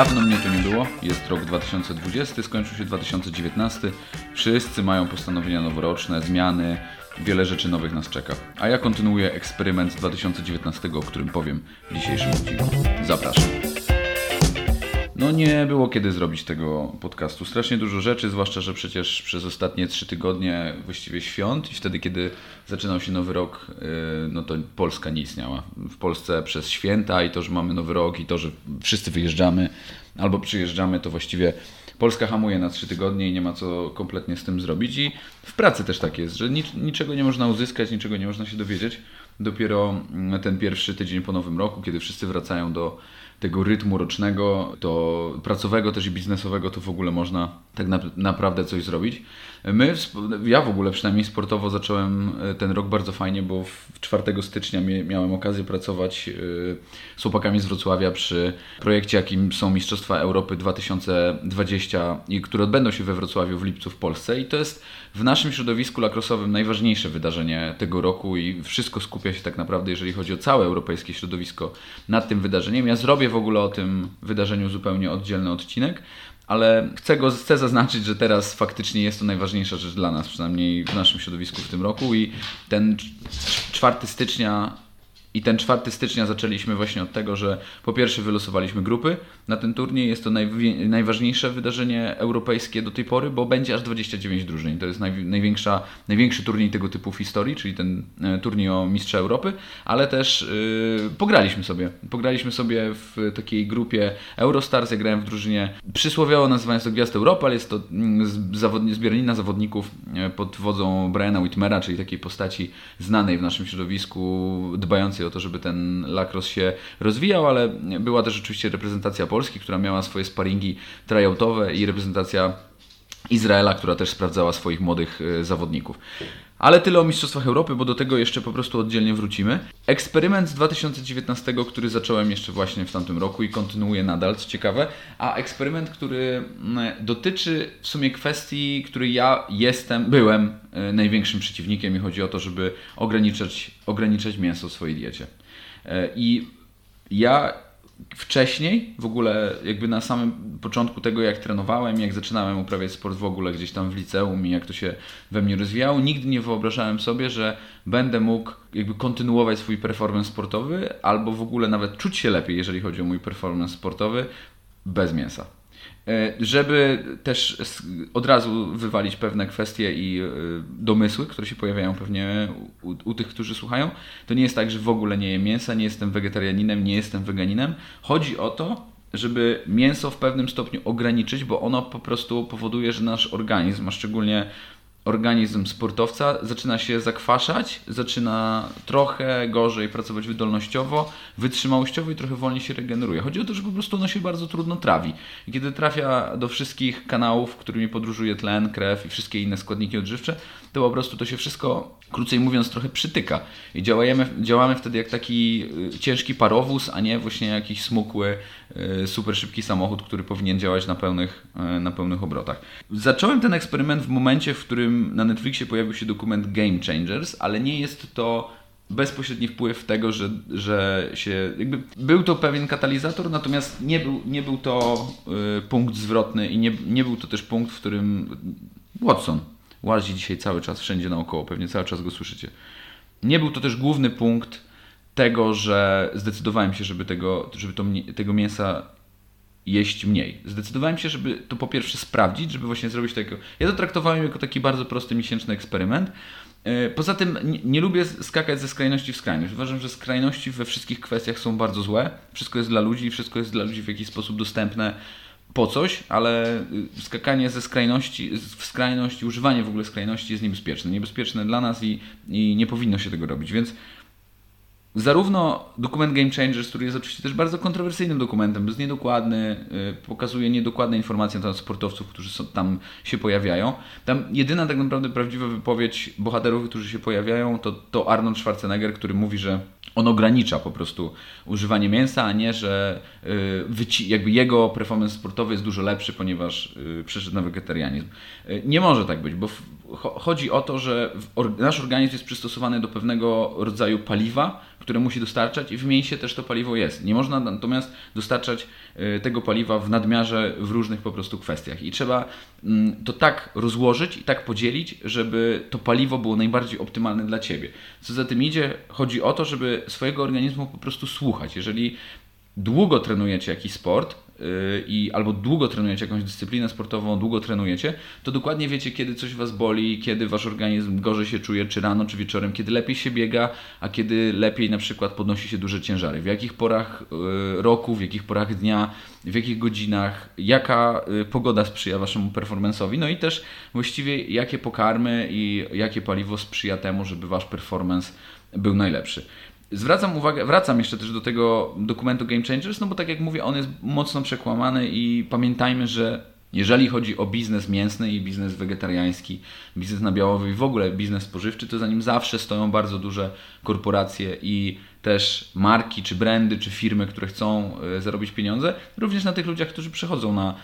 Dawno mnie tu nie było, jest rok 2020, skończył się 2019. Wszyscy mają postanowienia noworoczne, zmiany, wiele rzeczy nowych nas czeka. A ja kontynuuję eksperyment z 2019, o którym powiem w dzisiejszym odcinku. Zapraszam. No nie było kiedy zrobić tego podcastu. Strasznie dużo rzeczy, zwłaszcza, że przecież przez ostatnie trzy tygodnie właściwie świąt i wtedy, kiedy zaczynał się nowy rok, yy, no to Polska nie istniała. W Polsce przez święta i to, że mamy nowy rok i to, że wszyscy wyjeżdżamy albo przyjeżdżamy, to właściwie Polska hamuje na trzy tygodnie i nie ma co kompletnie z tym zrobić. I w pracy też tak jest, że nic, niczego nie można uzyskać, niczego nie można się dowiedzieć. Dopiero mm, ten pierwszy tydzień po nowym roku, kiedy wszyscy wracają do tego rytmu rocznego, to pracowego też i biznesowego, to w ogóle można tak na, naprawdę coś zrobić. My, ja w ogóle przynajmniej sportowo zacząłem e, ten rok bardzo fajnie, bo 4 stycznia miałem okazję pracować e, z chłopakami z Wrocławia przy projekcie, jakim są Mistrzostwa Europy 2020, które odbędą się we Wrocławiu w lipcu w Polsce i to jest w naszym środowisku lakrosowym najważniejsze wydarzenie tego roku i wszystko skupia się tak naprawdę, jeżeli chodzi o całe europejskie środowisko nad tym wydarzeniem. Ja zrobię w ogóle o tym wydarzeniu zupełnie oddzielny odcinek, ale chcę, go, chcę zaznaczyć, że teraz faktycznie jest to najważniejsza rzecz dla nas, przynajmniej w naszym środowisku w tym roku i ten 4 stycznia i ten 4 stycznia zaczęliśmy właśnie od tego, że po pierwsze wylosowaliśmy grupy na ten turniej. Jest to najważniejsze wydarzenie europejskie do tej pory, bo będzie aż 29 drużyn. To jest największa, największy turniej tego typu w historii, czyli ten e, turniej o Mistrza Europy, ale też yy, pograliśmy sobie. Pograliśmy sobie w takiej grupie Eurostars. Ja grałem w drużynie przysłowiowo nazywając to Gwiazd Europy, ale jest to mm, zawodni, zbiornina zawodników e, pod wodzą Briana Whitmera, czyli takiej postaci znanej w naszym środowisku, dbającej o to, żeby ten lacrosse się rozwijał, ale była też oczywiście reprezentacja Polski, która miała swoje sparingi tryoutowe i reprezentacja Izraela, która też sprawdzała swoich młodych e, zawodników. Ale tyle o Mistrzostwach Europy, bo do tego jeszcze po prostu oddzielnie wrócimy. Eksperyment z 2019, który zacząłem jeszcze właśnie w tamtym roku i kontynuuję nadal, co ciekawe, a eksperyment, który mm, dotyczy w sumie kwestii, której ja jestem, byłem e, największym przeciwnikiem i chodzi o to, żeby ograniczać, ograniczać mięso w swojej diecie. E, I ja wcześniej, w ogóle jakby na samym początku tego, jak trenowałem, jak zaczynałem uprawiać sport w ogóle gdzieś tam w liceum i jak to się we mnie rozwijało, nigdy nie wyobrażałem sobie, że będę mógł jakby kontynuować swój performance sportowy albo w ogóle nawet czuć się lepiej, jeżeli chodzi o mój performance sportowy bez mięsa. E, żeby też od razu wywalić pewne kwestie i e, domysły, które się pojawiają pewnie u, u, tych, którzy słuchają, to nie jest tak, że w ogóle nie jem mięsa, nie jestem wegetarianinem, nie jestem weganinem. Chodzi o to, żeby mięso w pewnym stopniu ograniczyć, bo ono po prostu powoduje, że nasz organizm, a szczególnie organizm sportowca zaczyna się zakwaszać, zaczyna trochę gorzej pracować wydolnościowo, wytrzymałościowo i trochę wolniej się regeneruje. Chodzi o to, że po prostu ono się bardzo trudno trawi. I kiedy trafia do wszystkich kanałów, którymi podróżuje tlen, krew i wszystkie inne składniki odżywcze, to po prostu to się wszystko, krócej mówiąc, trochę przytyka. I działamy, działamy wtedy jak taki y, ciężki parowóz, a nie właśnie jakiś smukły, y, super szybki samochód, który powinien działać na pełnych, y, na pełnych obrotach. Zacząłem ten eksperyment w momencie, w którym na Netflixie pojawił się dokument Game Changers, ale nie jest to bezpośredni wpływ tego, że, że się. Jakby był to pewien katalizator, natomiast nie był, nie był to punkt zwrotny i nie, nie był to też punkt, w którym Watson łazi dzisiaj cały czas wszędzie naokoło, pewnie cały czas go słyszycie. Nie był to też główny punkt tego, że zdecydowałem się, żeby tego, żeby to, tego mięsa jeść mniej. Zdecydowałem się, żeby to po pierwsze sprawdzić, żeby właśnie zrobić takiego. Ja to traktowałem jako taki bardzo prosty miesięczny eksperyment. E, poza tym nie, nie, lubię skakać ze skrajności w skrajność. Uważam, że skrajności we wszystkich kwestiach są bardzo złe. Wszystko jest dla ludzi, wszystko jest dla ludzi w jakiś sposób dostępne po coś, ale y, skakanie ze skrajności, w skrajność, używanie w ogóle skrajności jest niebezpieczne. Niebezpieczne dla nas i, i nie powinno się tego robić. Więc zarówno dokument Game Changers, który jest oczywiście też bardzo kontrowersyjnym dokumentem, jest niedokładny, y, pokazuje niedokładne informacje na temat sportowców, którzy są, tam się pojawiają. Tam jedyna tak naprawdę prawdziwa wypowiedź bohaterów, którzy się pojawiają, to, to Arnold Schwarzenegger, który mówi, że on ogranicza po prostu używanie mięsa, a nie, że y, jakby jego performance sportowy jest dużo lepszy, ponieważ y, przeszedł na wegetarianizm. Nie może tak być, bo chodzi o to, że nasz organizm jest przystosowany do pewnego rodzaju paliwa, które musi dostarczać i w mięsie też to paliwo jest. Nie można natomiast dostarczać y, tego paliwa w nadmiarze w różnych po prostu kwestiach i trzeba mm, to tak rozłożyć i tak podzielić, żeby to paliwo było najbardziej optymalne dla Ciebie. Co za tym idzie, chodzi o to, żeby swojego organizmu po prostu słuchać. Jeżeli długo trenujecie jakiś sport, i albo długo trenujecie jakąś dyscyplinę sportową, długo trenujecie, to dokładnie wiecie, kiedy coś Was boli, kiedy Wasz organizm gorzej się czuje, czy rano, czy wieczorem, kiedy lepiej się biega, a kiedy lepiej na przykład podnosi się duże ciężary. W jakich porach y, roku, w jakich porach dnia, w jakich godzinach, jaka y, pogoda sprzyja Waszemu performanceowi, no i też właściwie jakie pokarmy i jakie paliwo sprzyja temu, żeby Wasz performance był najlepszy. Zwracam uwagę, wracam jeszcze też do tego dokumentu Game Changers, no bo tak jak mówię, on jest mocno przekłamany i pamiętajmy, że jeżeli chodzi o biznes mięsny i biznes wegetariański, biznes nabiałowy i w ogóle biznes spożywczy, to za nim zawsze stoją bardzo duże korporacje i też marki, czy brandy, czy firmy, które chcą e, zarobić pieniądze, również na tych ludziach, którzy przechodzą na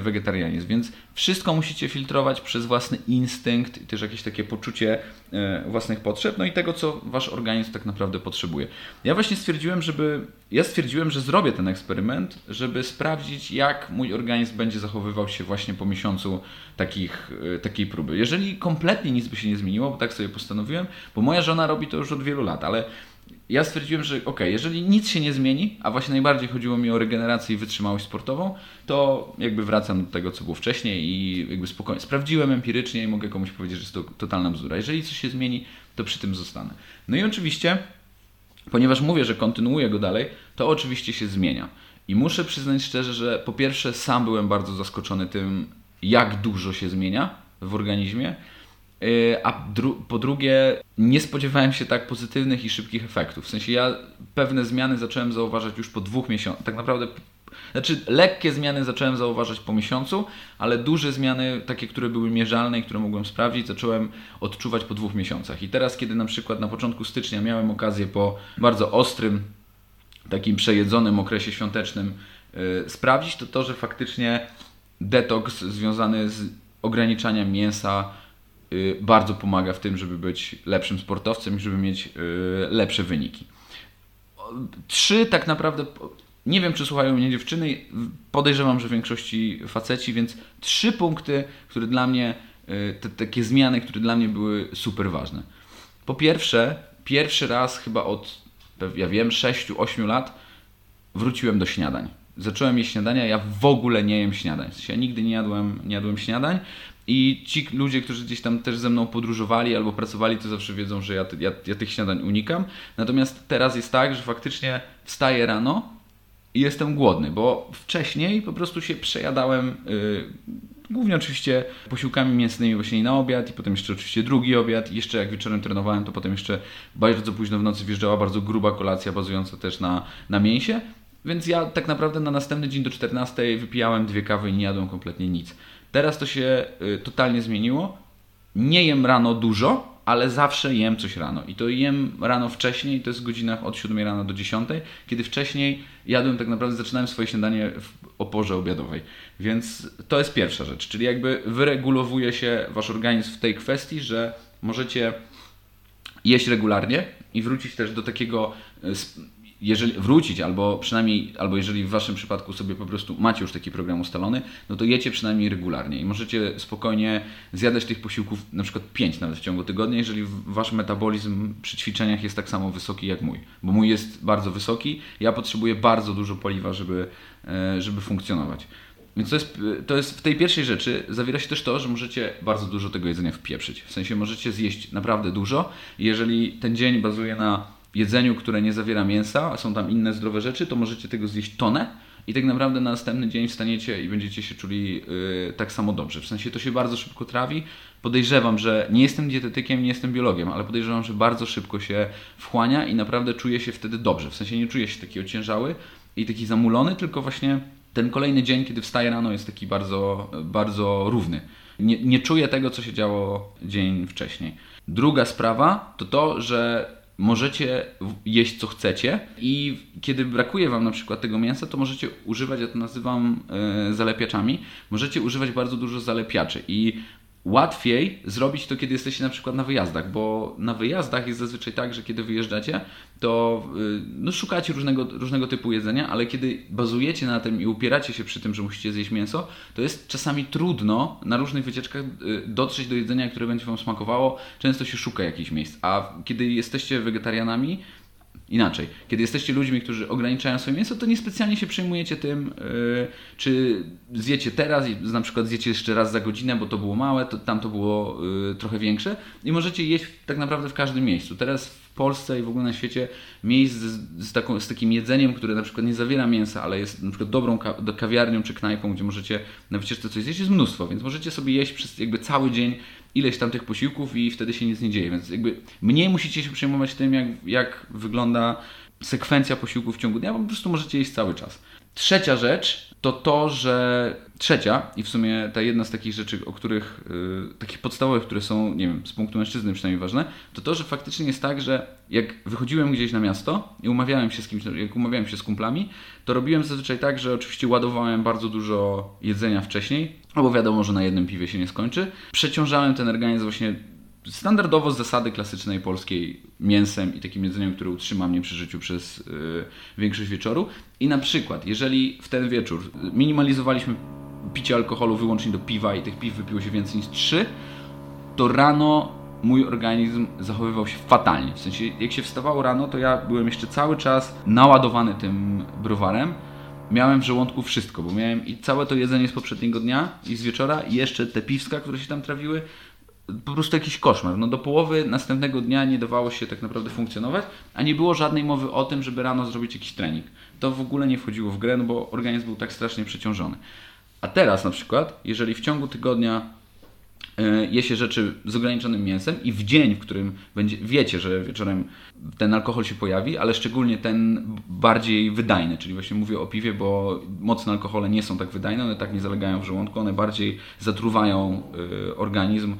wegetarianizm. Więc wszystko musicie filtrować przez własny instynkt i też jakieś takie poczucie e, własnych potrzeb, no i tego, co wasz organizm tak naprawdę potrzebuje. Ja właśnie stwierdziłem, żeby. Ja stwierdziłem, że zrobię ten eksperyment, żeby sprawdzić, jak mój organizm będzie zachowywał się właśnie po miesiącu takich, e, takiej próby. Jeżeli kompletnie nic by się nie zmieniło, bo tak sobie postanowiłem, bo moja żona robi to już od wielu lat, ale ja stwierdziłem, że ok, jeżeli nic się nie zmieni, a właśnie najbardziej chodziło mi o regenerację i wytrzymałość sportową, to jakby wracam do tego, co było wcześniej i jakby spokojnie. Sprawdziłem empirycznie i mogę komuś powiedzieć, że jest to totalna bzdura. Jeżeli coś się zmieni, to przy tym zostanę. No i oczywiście, ponieważ mówię, że kontynuuję go dalej, to oczywiście się zmienia. I muszę przyznać szczerze, że po pierwsze sam byłem bardzo zaskoczony tym, jak dużo się zmienia w organizmie. Y, a dru po drugie, nie spodziewałem się tak pozytywnych i szybkich efektów. W sensie ja pewne zmiany zacząłem zauważać już po dwóch miesiącach. Tak naprawdę, znaczy lekkie zmiany zacząłem zauważać po miesiącu, ale duże zmiany, takie, które były mierzalne i które mogłem sprawdzić, zacząłem odczuwać po dwóch miesiącach. I teraz, kiedy na przykład na początku stycznia miałem okazję po bardzo ostrym, takim przejedzonym okresie świątecznym yy, sprawdzić, to to, że faktycznie detoks związany z ograniczaniem mięsa bardzo pomaga w tym, żeby być lepszym sportowcem i żeby mieć y, lepsze wyniki. Trzy tak naprawdę, nie wiem czy słuchają mnie dziewczyny, podejrzewam, że w większości faceci, więc trzy punkty, które dla mnie, y, te, takie zmiany, które dla mnie były super ważne. Po pierwsze, pierwszy raz chyba od, ja wiem, 6-8 lat wróciłem do śniadań. Zacząłem jeść śniadania, ja w ogóle nie jem śniadań. Ja nigdy nie jadłem, nie jadłem śniadań i ci ludzie, którzy gdzieś tam też ze mną podróżowali albo pracowali, to zawsze wiedzą, że ja, ja, ja tych śniadań unikam. Natomiast teraz jest tak, że faktycznie wstaję rano i jestem głodny, bo wcześniej po prostu się przejadałem. Yy, Głównie oczywiście posiłkami mięsnymi właśnie na obiad i potem jeszcze oczywiście drugi obiad i jeszcze jak wieczorem trenowałem, to potem jeszcze bardzo późno w nocy wjeżdżała bardzo gruba kolacja bazująca też na, na mięsie. Więc ja tak naprawdę na następny dzień do 14 wypijałem dwie kawy i nie jadłem kompletnie nic. Teraz to się y, totalnie zmieniło. Nie jem rano dużo, ale zawsze jem coś rano. I to jem rano wcześniej, to jest w godzinach od 7 rano do 10, kiedy wcześniej jadłem tak naprawdę, zaczynałem swoje śniadanie w oporze obiadowej. Więc to jest pierwsza rzecz, czyli jakby wyregulowuje się wasz organizm w tej kwestii, że możecie jeść regularnie i wrócić też do takiego y, jeżeli wrócić, albo przynajmniej, albo jeżeli w Waszym przypadku sobie po prostu macie już taki program ustalony, no to jecie przynajmniej regularnie i możecie spokojnie zjadać tych posiłków na przykład 5 nawet w ciągu tygodnia, jeżeli Wasz metabolizm przy ćwiczeniach jest tak samo wysoki jak mój, bo mój jest bardzo wysoki, ja potrzebuję bardzo dużo paliwa, żeby, e, żeby funkcjonować. Więc to jest, to jest w tej pierwszej rzeczy zawiera się też to, że możecie bardzo dużo tego jedzenia wpieprzyć. W sensie możecie zjeść naprawdę dużo. Jeżeli ten dzień bazuje na jedzeniu, które nie zawiera mięsa, a są tam inne zdrowe rzeczy, to możecie tego zjeść tonę i tak naprawdę na następny dzień wstaniecie i będziecie się czuli yy, tak samo dobrze. W sensie to się bardzo szybko trawi. Podejrzewam, że nie jestem dietetykiem, nie jestem biologiem, ale podejrzewam, że bardzo szybko się wchłania i naprawdę czuję się wtedy dobrze. W sensie nie czuję się taki ociężały i taki zamulony, tylko właśnie ten kolejny dzień, kiedy wstaję rano, jest taki bardzo, bardzo równy. Nie, nie czuję tego, co się działo dzień wcześniej. Druga sprawa to to, że możecie jeść co chcecie i kiedy brakuje Wam na przykład tego mięsa, to możecie używać, ja to nazywam e, zalepiaczami, możecie używać bardzo dużo zalepiaczy i łatwiej zrobić to, kiedy jesteście na przykład na wyjazdach, bo na wyjazdach jest zazwyczaj tak, że kiedy wyjeżdżacie, to y, no, szukacie różnego, różnego typu jedzenia, ale kiedy bazujecie na tym i upieracie się przy tym, że musicie zjeść mięso, to jest czasami trudno na różnych wycieczkach y, dotrzeć do jedzenia, które będzie Wam smakowało. Często się szuka jakichś miejsc, a kiedy jesteście wegetarianami, Inaczej, kiedy jesteście ludźmi, którzy ograniczają swoje mięso, to niespecjalnie się przejmujecie tym, yy, czy zjecie teraz i na przykład zjecie jeszcze raz za godzinę, bo to było małe, to tam to było yy, trochę większe i możecie jeść tak naprawdę w każdym miejscu. Teraz w Polsce i w ogóle na świecie miejsc z, z, taką, z takim jedzeniem, które na przykład nie zawiera mięsa, ale jest na przykład dobrą ka kawiarnią czy knajpą, gdzie możecie na wycieczce coś zjeść, jest mnóstwo, więc możecie sobie jeść przez jakby cały dzień ileś tam tych posiłków i wtedy się nic nie dzieje. Więc jakby mniej musicie się przejmować tym, jak, jak wygląda sekwencja posiłków w ciągu dnia, bo po prostu możecie jeść cały czas. Trzecia rzecz to to, że trzecia i w sumie ta jedna z takich rzeczy, o których, yy, takich podstawowych, które są, nie wiem, z punktu mężczyzny przynajmniej ważne, to to, że faktycznie jest tak, że jak wychodziłem gdzieś na miasto i umawiałem się z kimś, jak umawiałem się z kumplami, to robiłem zazwyczaj tak, że oczywiście ładowałem bardzo dużo jedzenia wcześniej, no bo wiadomo, że na jednym piwie się nie skończy. Przeciążałem ten organizm właśnie standardowo z zasady klasycznej polskiej mięsem i takim jedzeniem, które utrzyma mnie przy życiu przez yy, większość wieczoru. I na przykład, jeżeli w ten wieczór minimalizowaliśmy picie alkoholu wyłącznie do piwa i tych piw wypiło się więcej niż 3, to rano mój organizm zachowywał się fatalnie. W sensie, jak się wstawało rano, to ja byłem jeszcze cały czas naładowany tym browarem. Miałem w żołądku wszystko, bo miałem i całe to jedzenie z poprzedniego dnia i z wieczora, i jeszcze te piwska, które się tam trawiły, po prostu jakiś koszmar. No do połowy następnego dnia nie dawało się tak naprawdę funkcjonować, a nie było żadnej mowy o tym, żeby rano zrobić jakiś trening. To w ogóle nie wchodziło w grę, no bo organizm był tak strasznie przeciążony. A teraz na przykład, jeżeli w ciągu tygodnia je się rzeczy z ograniczonym mięsem i w dzień, w którym będzie, wiecie, że wieczorem ten alkohol się pojawi, ale szczególnie ten bardziej wydajny, czyli właśnie mówię o piwie, bo mocne alkohole nie są tak wydajne, one tak nie zalegają w żołądku, one bardziej zatruwają y, organizm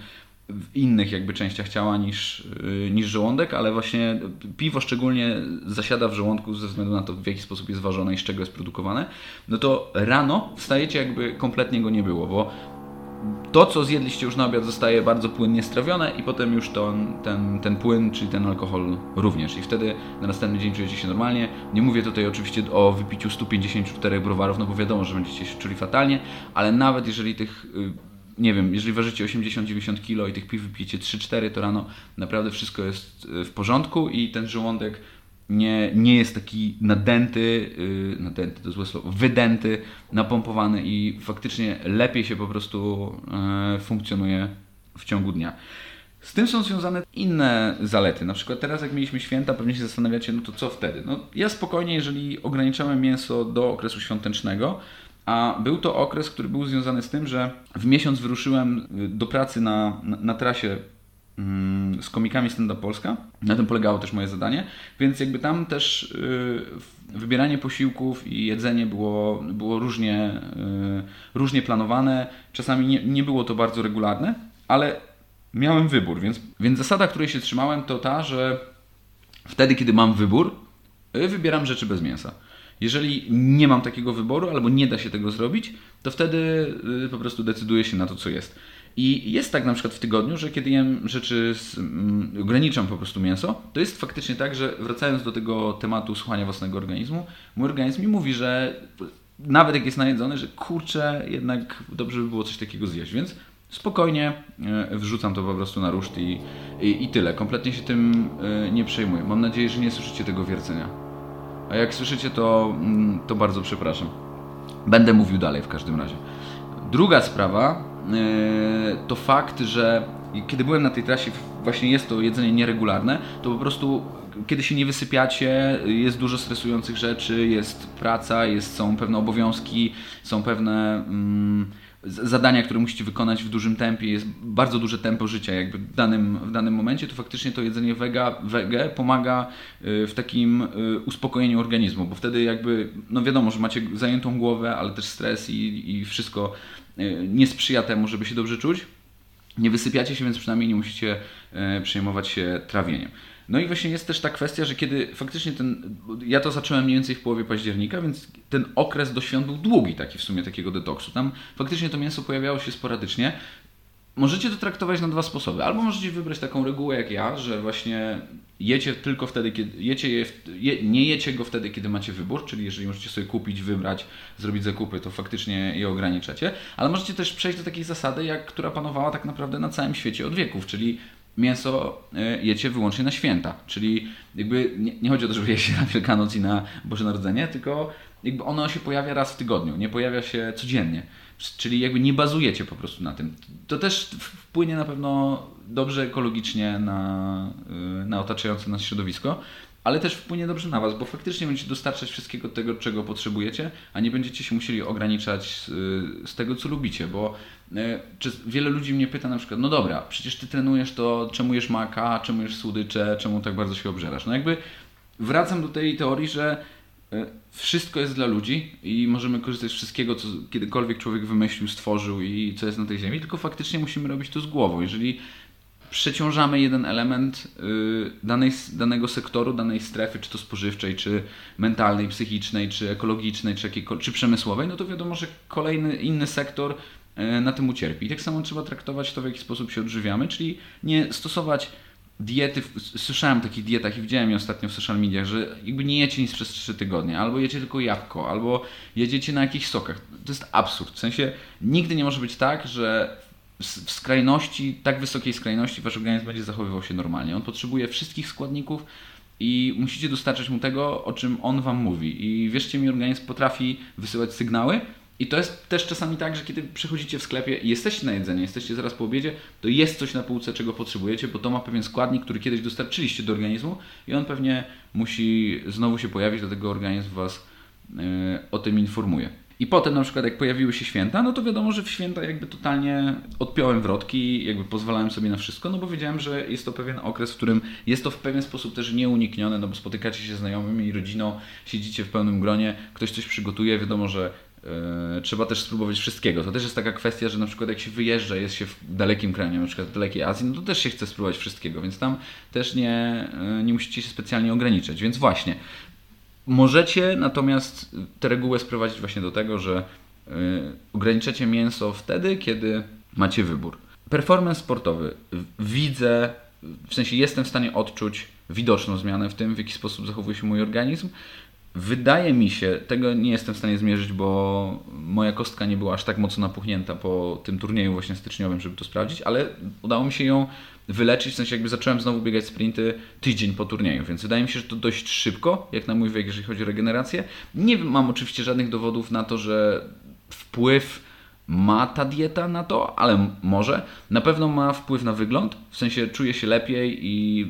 w innych jakby częściach ciała niż, y, niż żołądek, ale właśnie piwo szczególnie zasiada w żołądku ze względu na to, w jaki sposób jest ważone i z czego jest produkowane, no to rano wstajecie jakby kompletnie go nie było, bo to, co zjedliście już na obiad, zostaje bardzo płynnie strawione i potem już to, ten, ten płyn, czyli ten alkohol również. I wtedy na następny dzień czujecie się normalnie. Nie mówię tutaj oczywiście o wypiciu 154 browarów, no bo wiadomo, że będziecie się czuli fatalnie, ale nawet jeżeli tych y, nie wiem, jeżeli ważycie 80-90 kg i tych piw wypijecie 3-4, to rano naprawdę wszystko jest e, w porządku i ten żołądek nie, nie jest taki nadęty, yy, nadęty to złe słowo, wydęty, napompowany i faktycznie lepiej się po prostu yy, funkcjonuje w ciągu dnia. Z tym są związane inne zalety. Na przykład teraz, jak mieliśmy święta, pewnie się zastanawiacie, no to co wtedy? No, ja spokojnie, jeżeli ograniczałem mięso do okresu świątecznego, a był to okres, który był związany z tym, że w miesiąc wyruszyłem y, do pracy na, na, na trasie z komikami Stand Up Polska. Na tym polegało też moje zadanie, więc jakby tam też yy, wybieranie posiłków i jedzenie było, było różnie, yy, różnie planowane. Czasami nie, nie było to bardzo regularne, ale miałem wybór, więc, więc zasada, której się trzymałem, to ta, że wtedy, kiedy mam wybór, yy, wybieram rzeczy bez mięsa. Jeżeli nie mam takiego wyboru albo nie da się tego zrobić, to wtedy y, po prostu decyduję się na to, co jest. I jest tak na przykład w tygodniu, że kiedy jem rzeczy, z, mm, ograniczam po prostu mięso, to jest faktycznie tak, że wracając do tego tematu słuchania własnego organizmu, mój organizm mi mówi, że nawet jak jest najedzony, że kurczę, jednak dobrze by było coś takiego zjeść, więc spokojnie y, wrzucam to po prostu na ruszt i, i, i tyle. Kompletnie się tym y, nie przejmuję. Mam nadzieję, że nie słyszycie tego wiercenia. A jak słyszycie, to, mm, to bardzo przepraszam. Będę mówił dalej w każdym razie. Druga sprawa to fakt, że kiedy byłem na tej trasie, właśnie jest to jedzenie nieregularne, to po prostu kiedy się nie wysypiacie, jest dużo stresujących rzeczy, jest praca, jest, są pewne obowiązki, są pewne. Mm, zadania, które musicie wykonać w dużym tempie, jest bardzo duże tempo życia jakby w danym, w danym momencie, to faktycznie to jedzenie wega, wege pomaga y, w takim y, uspokojeniu organizmu, bo wtedy jakby, no wiadomo, że macie zajętą głowę, ale też stres i, i wszystko nie sprzyja temu, żeby się dobrze czuć. Nie wysypiacie się, więc przynajmniej nie musicie przejmować się trawieniem. No i właśnie jest też ta kwestia, że kiedy faktycznie ten. Ja to zacząłem mniej więcej w połowie października, więc ten okres do świąt był długi, taki w sumie takiego detoksu. Tam faktycznie to mięso pojawiało się sporadycznie. możecie to traktować na dwa sposoby. Albo możecie wybrać taką regułę jak ja, że właśnie jecie tylko wtedy, kiedy jecie je, je, nie jecie go wtedy, kiedy macie wybór, czyli jeżeli możecie sobie kupić, wybrać, zrobić zakupy, to faktycznie je ograniczacie, ale możecie też przejść do takiej zasady, jak która panowała tak naprawdę na całym świecie od wieków, czyli mięso e, jecie wyłącznie na święta, czyli jakby nie, nie chodzi o to, żeby jeść na Wielkanoc i na Boże Narodzenie, tylko jakby ono się pojawia raz w tygodniu, nie pojawia się codziennie. Czyli jakby nie bazujecie po prostu na tym. To też wpłynie na pewno dobrze ekologicznie na, y, na otaczające nas środowisko, ale też wpłynie dobrze na Was, bo faktycznie będziecie dostarczać wszystkiego tego, czego potrzebujecie, a nie będziecie się musieli ograniczać z, z tego, co lubicie, bo y, wiele ludzi mnie pyta na przykład, no dobra, przecież Ty trenujesz to, czemu jesz maka, czemu jesz słodycze, czemu tak bardzo się obżerasz? No jakby wracam do tej teorii, że wszystko jest dla ludzi i możemy korzystać z wszystkiego, co kiedykolwiek człowiek wymyślił, stworzył i co jest na tej ziemi, tylko faktycznie musimy robić to z głową. Jeżeli przeciążamy jeden element y, danej, danego sektoru, danej strefy, czy to spożywczej, czy mentalnej, psychicznej, czy ekologicznej, czy, czy przemysłowej, no to wiadomo, że kolejny inny sektor e, na tym ucierpi. I tak samo trzeba traktować to, w jaki sposób się odżywiamy, czyli nie stosować diety, słyszałem o takich dietach i widziałem je ostatnio w social mediach, że jakby nie jecie nic przez 3 tygodnie, albo jecie tylko jabłko, albo jedziecie na jakichś sokach. To jest absurd. W sensie nigdy nie może być tak, że w skrajności, tak wysokiej skrajności wasz organizm będzie zachowywał się normalnie. On potrzebuje wszystkich składników i musicie dostarczyć mu tego, o czym on wam mówi. I wierzcie mi, organizm potrafi wysyłać sygnały, i to jest też czasami tak, że kiedy przychodzicie w sklepie i jesteście na jedzenie, jesteście zaraz po obiedzie, to jest coś na półce, czego potrzebujecie, bo to ma pewien składnik, który kiedyś dostarczyliście do organizmu i on pewnie musi znowu się pojawić, dlatego organizm Was yy, o tym informuje. I potem na przykład jak pojawiły się święta, no to wiadomo, że w święta jakby totalnie odpiąłem wrotki, jakby pozwalałem sobie na wszystko, no bo wiedziałem, że jest to pewien okres, w którym jest to w pewien sposób też nieuniknione, no bo spotykacie się z znajomymi i rodziną, siedzicie w pełnym gronie, ktoś coś przygotuje, wiadomo, że trzeba też spróbować wszystkiego. To też jest taka kwestia, że na przykład jak się wyjeżdża, jest się w dalekim kraju, na przykład w dalekiej Azji, no to też się chce spróbować wszystkiego, więc tam też nie, yy, nie musicie się specjalnie ograniczać. Więc właśnie, możecie natomiast tę regułę sprowadzić właśnie do tego, że yy, ograniczacie mięso wtedy, kiedy macie wybór. Performance sportowy. Widzę, w sensie jestem w stanie odczuć widoczną zmianę w tym, w jaki sposób zachowuje się mój organizm. Wydaje mi się, tego nie jestem w stanie zmierzyć, bo moja kostka nie była aż tak mocno napuchnięta po tym turnieju właśnie styczniowym, żeby to sprawdzić, ale udało mi się ją wyleczyć, w sensie jakby zacząłem znowu biegać sprinty tydzień po turnieju, więc wydaje mi się, że to dość szybko, jak na mój wiek, jeżeli chodzi o regenerację. Nie mam oczywiście żadnych dowodów na to, że wpływ ma ta dieta na to, ale może. Na pewno ma wpływ na wygląd, w sensie czuję się lepiej i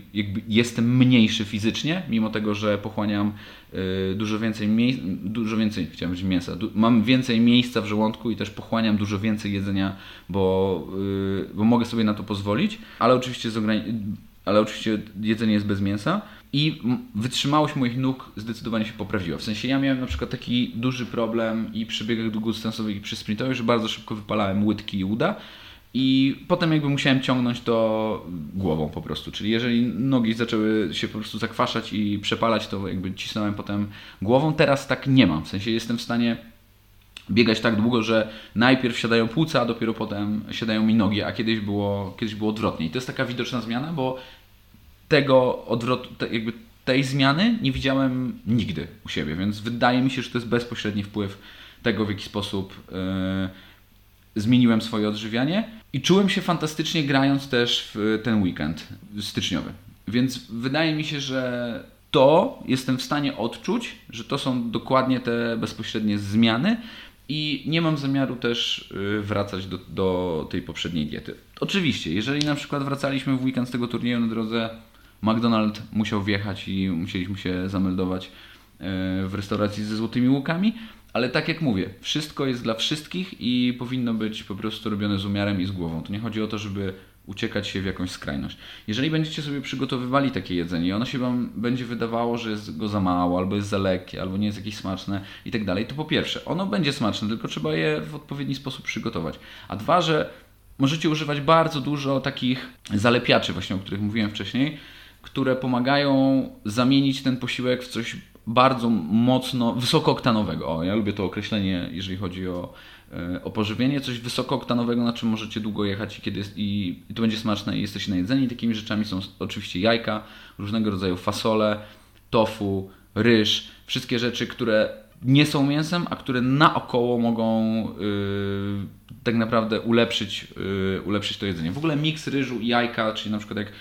jestem mniejszy fizycznie, mimo tego, że pochłaniam y, dużo więcej miejsca, dużo więcej, chciałem powiedzieć mięsa, mam więcej miejsca w żołądku i też pochłaniam dużo więcej jedzenia, bo, y, bo mogę sobie na to pozwolić, ale oczywiście, ale oczywiście jedzenie jest bez mięsa i wytrzymałość moich nóg zdecydowanie się poprawiła. W sensie ja miałem na przykład taki duży problem i przy biegach długodystansowych i przy sprintowych, że bardzo szybko wypalałem łydki i uda i potem jakby musiałem ciągnąć to głową po prostu. Czyli jeżeli nogi zaczęły się po prostu zakwaszać i przepalać, to jakby cisnąłem potem głową. Teraz tak nie mam. W sensie jestem w stanie biegać tak długo, że najpierw siadają płuca, a dopiero potem siadają mi nogi, a kiedyś było, kiedyś było odwrotnie. I to jest taka widoczna zmiana, bo tego odwrotu, te, jakby tej zmiany nie widziałem nigdy u siebie, więc wydaje mi się, że to jest bezpośredni wpływ tego, w jaki sposób yy, zmieniłem swoje odżywianie i czułem się fantastycznie grając też w ten weekend styczniowy. Więc wydaje mi się, że to jestem w stanie odczuć, że to są dokładnie te bezpośrednie zmiany i nie mam zamiaru też y, wracać do, do tej poprzedniej diety. Oczywiście, jeżeli na przykład wracaliśmy w weekend z tego turnieju na drodze McDonald musiał wjechać i musieliśmy się zameldować e, w restauracji ze złotymi łukami, ale tak jak mówię, wszystko jest dla wszystkich i powinno być po prostu robione z umiarem i z głową. To nie chodzi o to, żeby uciekać się w jakąś skrajność. Jeżeli będziecie sobie przygotowywali takie jedzenie i ono się Wam będzie wydawało, że jest go za mało, albo jest za lekkie, albo nie jest jakieś smaczne i tak dalej, to po pierwsze, ono będzie smaczne, tylko trzeba je w odpowiedni sposób przygotować. A dwa, że możecie używać bardzo dużo takich zalepiaczy, właśnie o których mówiłem wcześniej, które pomagają zamienić ten posiłek w coś bardzo mocno, wysokooktanowego. O, ja lubię to określenie, jeżeli chodzi o, e, o pożywienie, coś wysokooktanowego, na czym możecie długo jechać i, kiedy jest, i, i to będzie smaczne i jesteście najedzeni. Takimi rzeczami są oczywiście jajka, różnego rodzaju fasole, tofu, ryż, wszystkie rzeczy, które nie są mięsem, a które naokoło mogą yy, tak naprawdę ulepszyć, yy, ulepszyć to jedzenie. W ogóle miks ryżu i jajka, czyli na przykład jak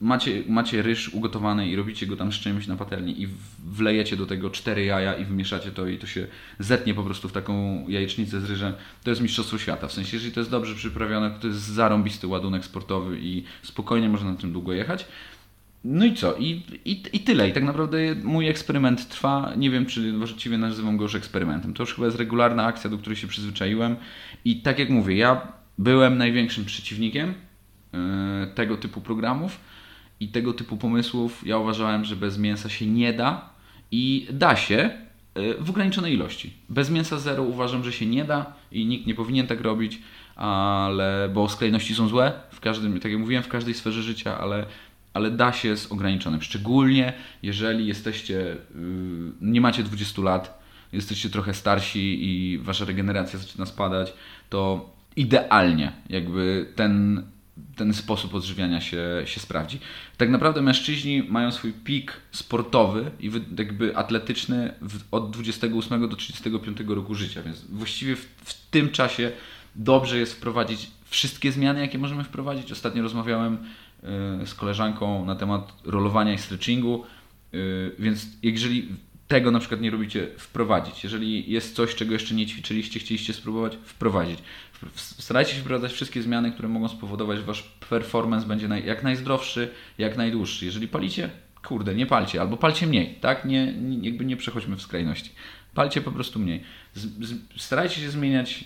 macie, macie ryż ugotowany i robicie go tam z czymś na patelni i wlejecie do tego cztery jaja i wymieszacie to i to się zetnie po prostu w taką jajecznicę z ryżem, to jest mistrzostwo świata. W sensie, jeżeli to jest dobrze przyprawione, to jest zarąbisty ładunek sportowy i spokojnie można na tym długo jechać. No i co? I, i, I tyle. I tak naprawdę mój eksperyment trwa. Nie wiem, czy właściwie nazywam go już eksperymentem. To już chyba jest regularna akcja, do której się przyzwyczaiłem. I tak jak mówię, ja byłem największym przeciwnikiem tego typu programów i tego typu pomysłów. Ja uważałem, że bez mięsa się nie da i da się yy, w ograniczonej ilości. Bez mięsa zero uważam, że się nie da i nikt nie powinien tak robić, ale bo sklejności są złe w każdym, tak jak mówiłem, w każdej sferze życia, ale ale da się z ograniczonym. Szczególnie jeżeli jesteście, y, nie macie 20 lat, jesteście trochę starsi i wasza regeneracja zaczyna spadać, to idealnie jakby ten, ten sposób odżywiania się, się sprawdzi. Tak naprawdę mężczyźni mają swój pik sportowy i jakby atletyczny od 28 do 35 roku życia, więc właściwie w, w tym czasie dobrze jest wprowadzić wszystkie zmiany, jakie możemy wprowadzić. Ostatnio rozmawiałem Y, z koleżanką na temat rolowania i stretchingu, y, więc jeżeli tego na przykład nie robicie, wprowadzić. Jeżeli jest coś, czego jeszcze nie ćwiczyliście, chcieliście spróbować, wprowadzić. Starajcie się wprowadzać wszystkie zmiany, które mogą spowodować, że wasz performance będzie jak najzdrowszy, jak najdłuższy. Jeżeli palicie, kurde, nie palcie, albo palcie mniej, tak? Nie, nie, jakby nie przechodźmy w skrajności. Palcie po prostu mniej. Z, z, starajcie się zmieniać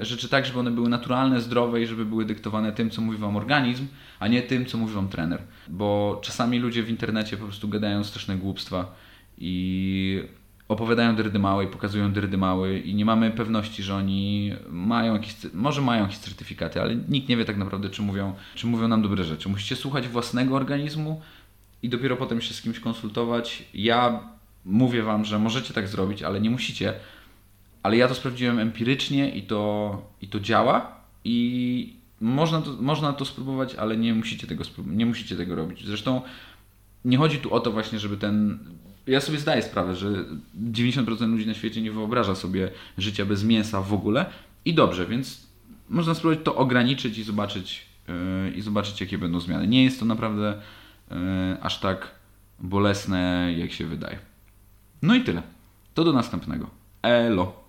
y, rzeczy tak, żeby one były naturalne, zdrowe i żeby były dyktowane tym, co mówi Wam organizm, a nie tym, co mówi Wam trener. Bo czasami ludzie w internecie po prostu gadają straszne głupstwa i opowiadają dyrdymały i pokazują dyrdymały i nie mamy pewności, że oni mają jakieś, może mają jakieś certyfikaty, ale nikt nie wie tak naprawdę, czy mówią, czy mówią nam dobre rzeczy. Musicie słuchać własnego organizmu i dopiero potem się z kimś konsultować. Ja mówię Wam, że możecie tak zrobić, ale nie musicie. Ale ja to sprawdziłem empirycznie i to, i to działa i można to, można to spróbować, ale nie musicie, tego, nie musicie tego robić. Zresztą nie chodzi tu o to właśnie, żeby ten... Ja sobie zdaję sprawę, że 90% ludzi na świecie nie wyobraża sobie życia bez mięsa w ogóle i dobrze, więc można spróbować to ograniczyć i zobaczyć, yy, i zobaczyć jakie będą zmiany. Nie jest to naprawdę yy, aż tak bolesne, jak się wydaje. No i tyle. To do następnego. Elo.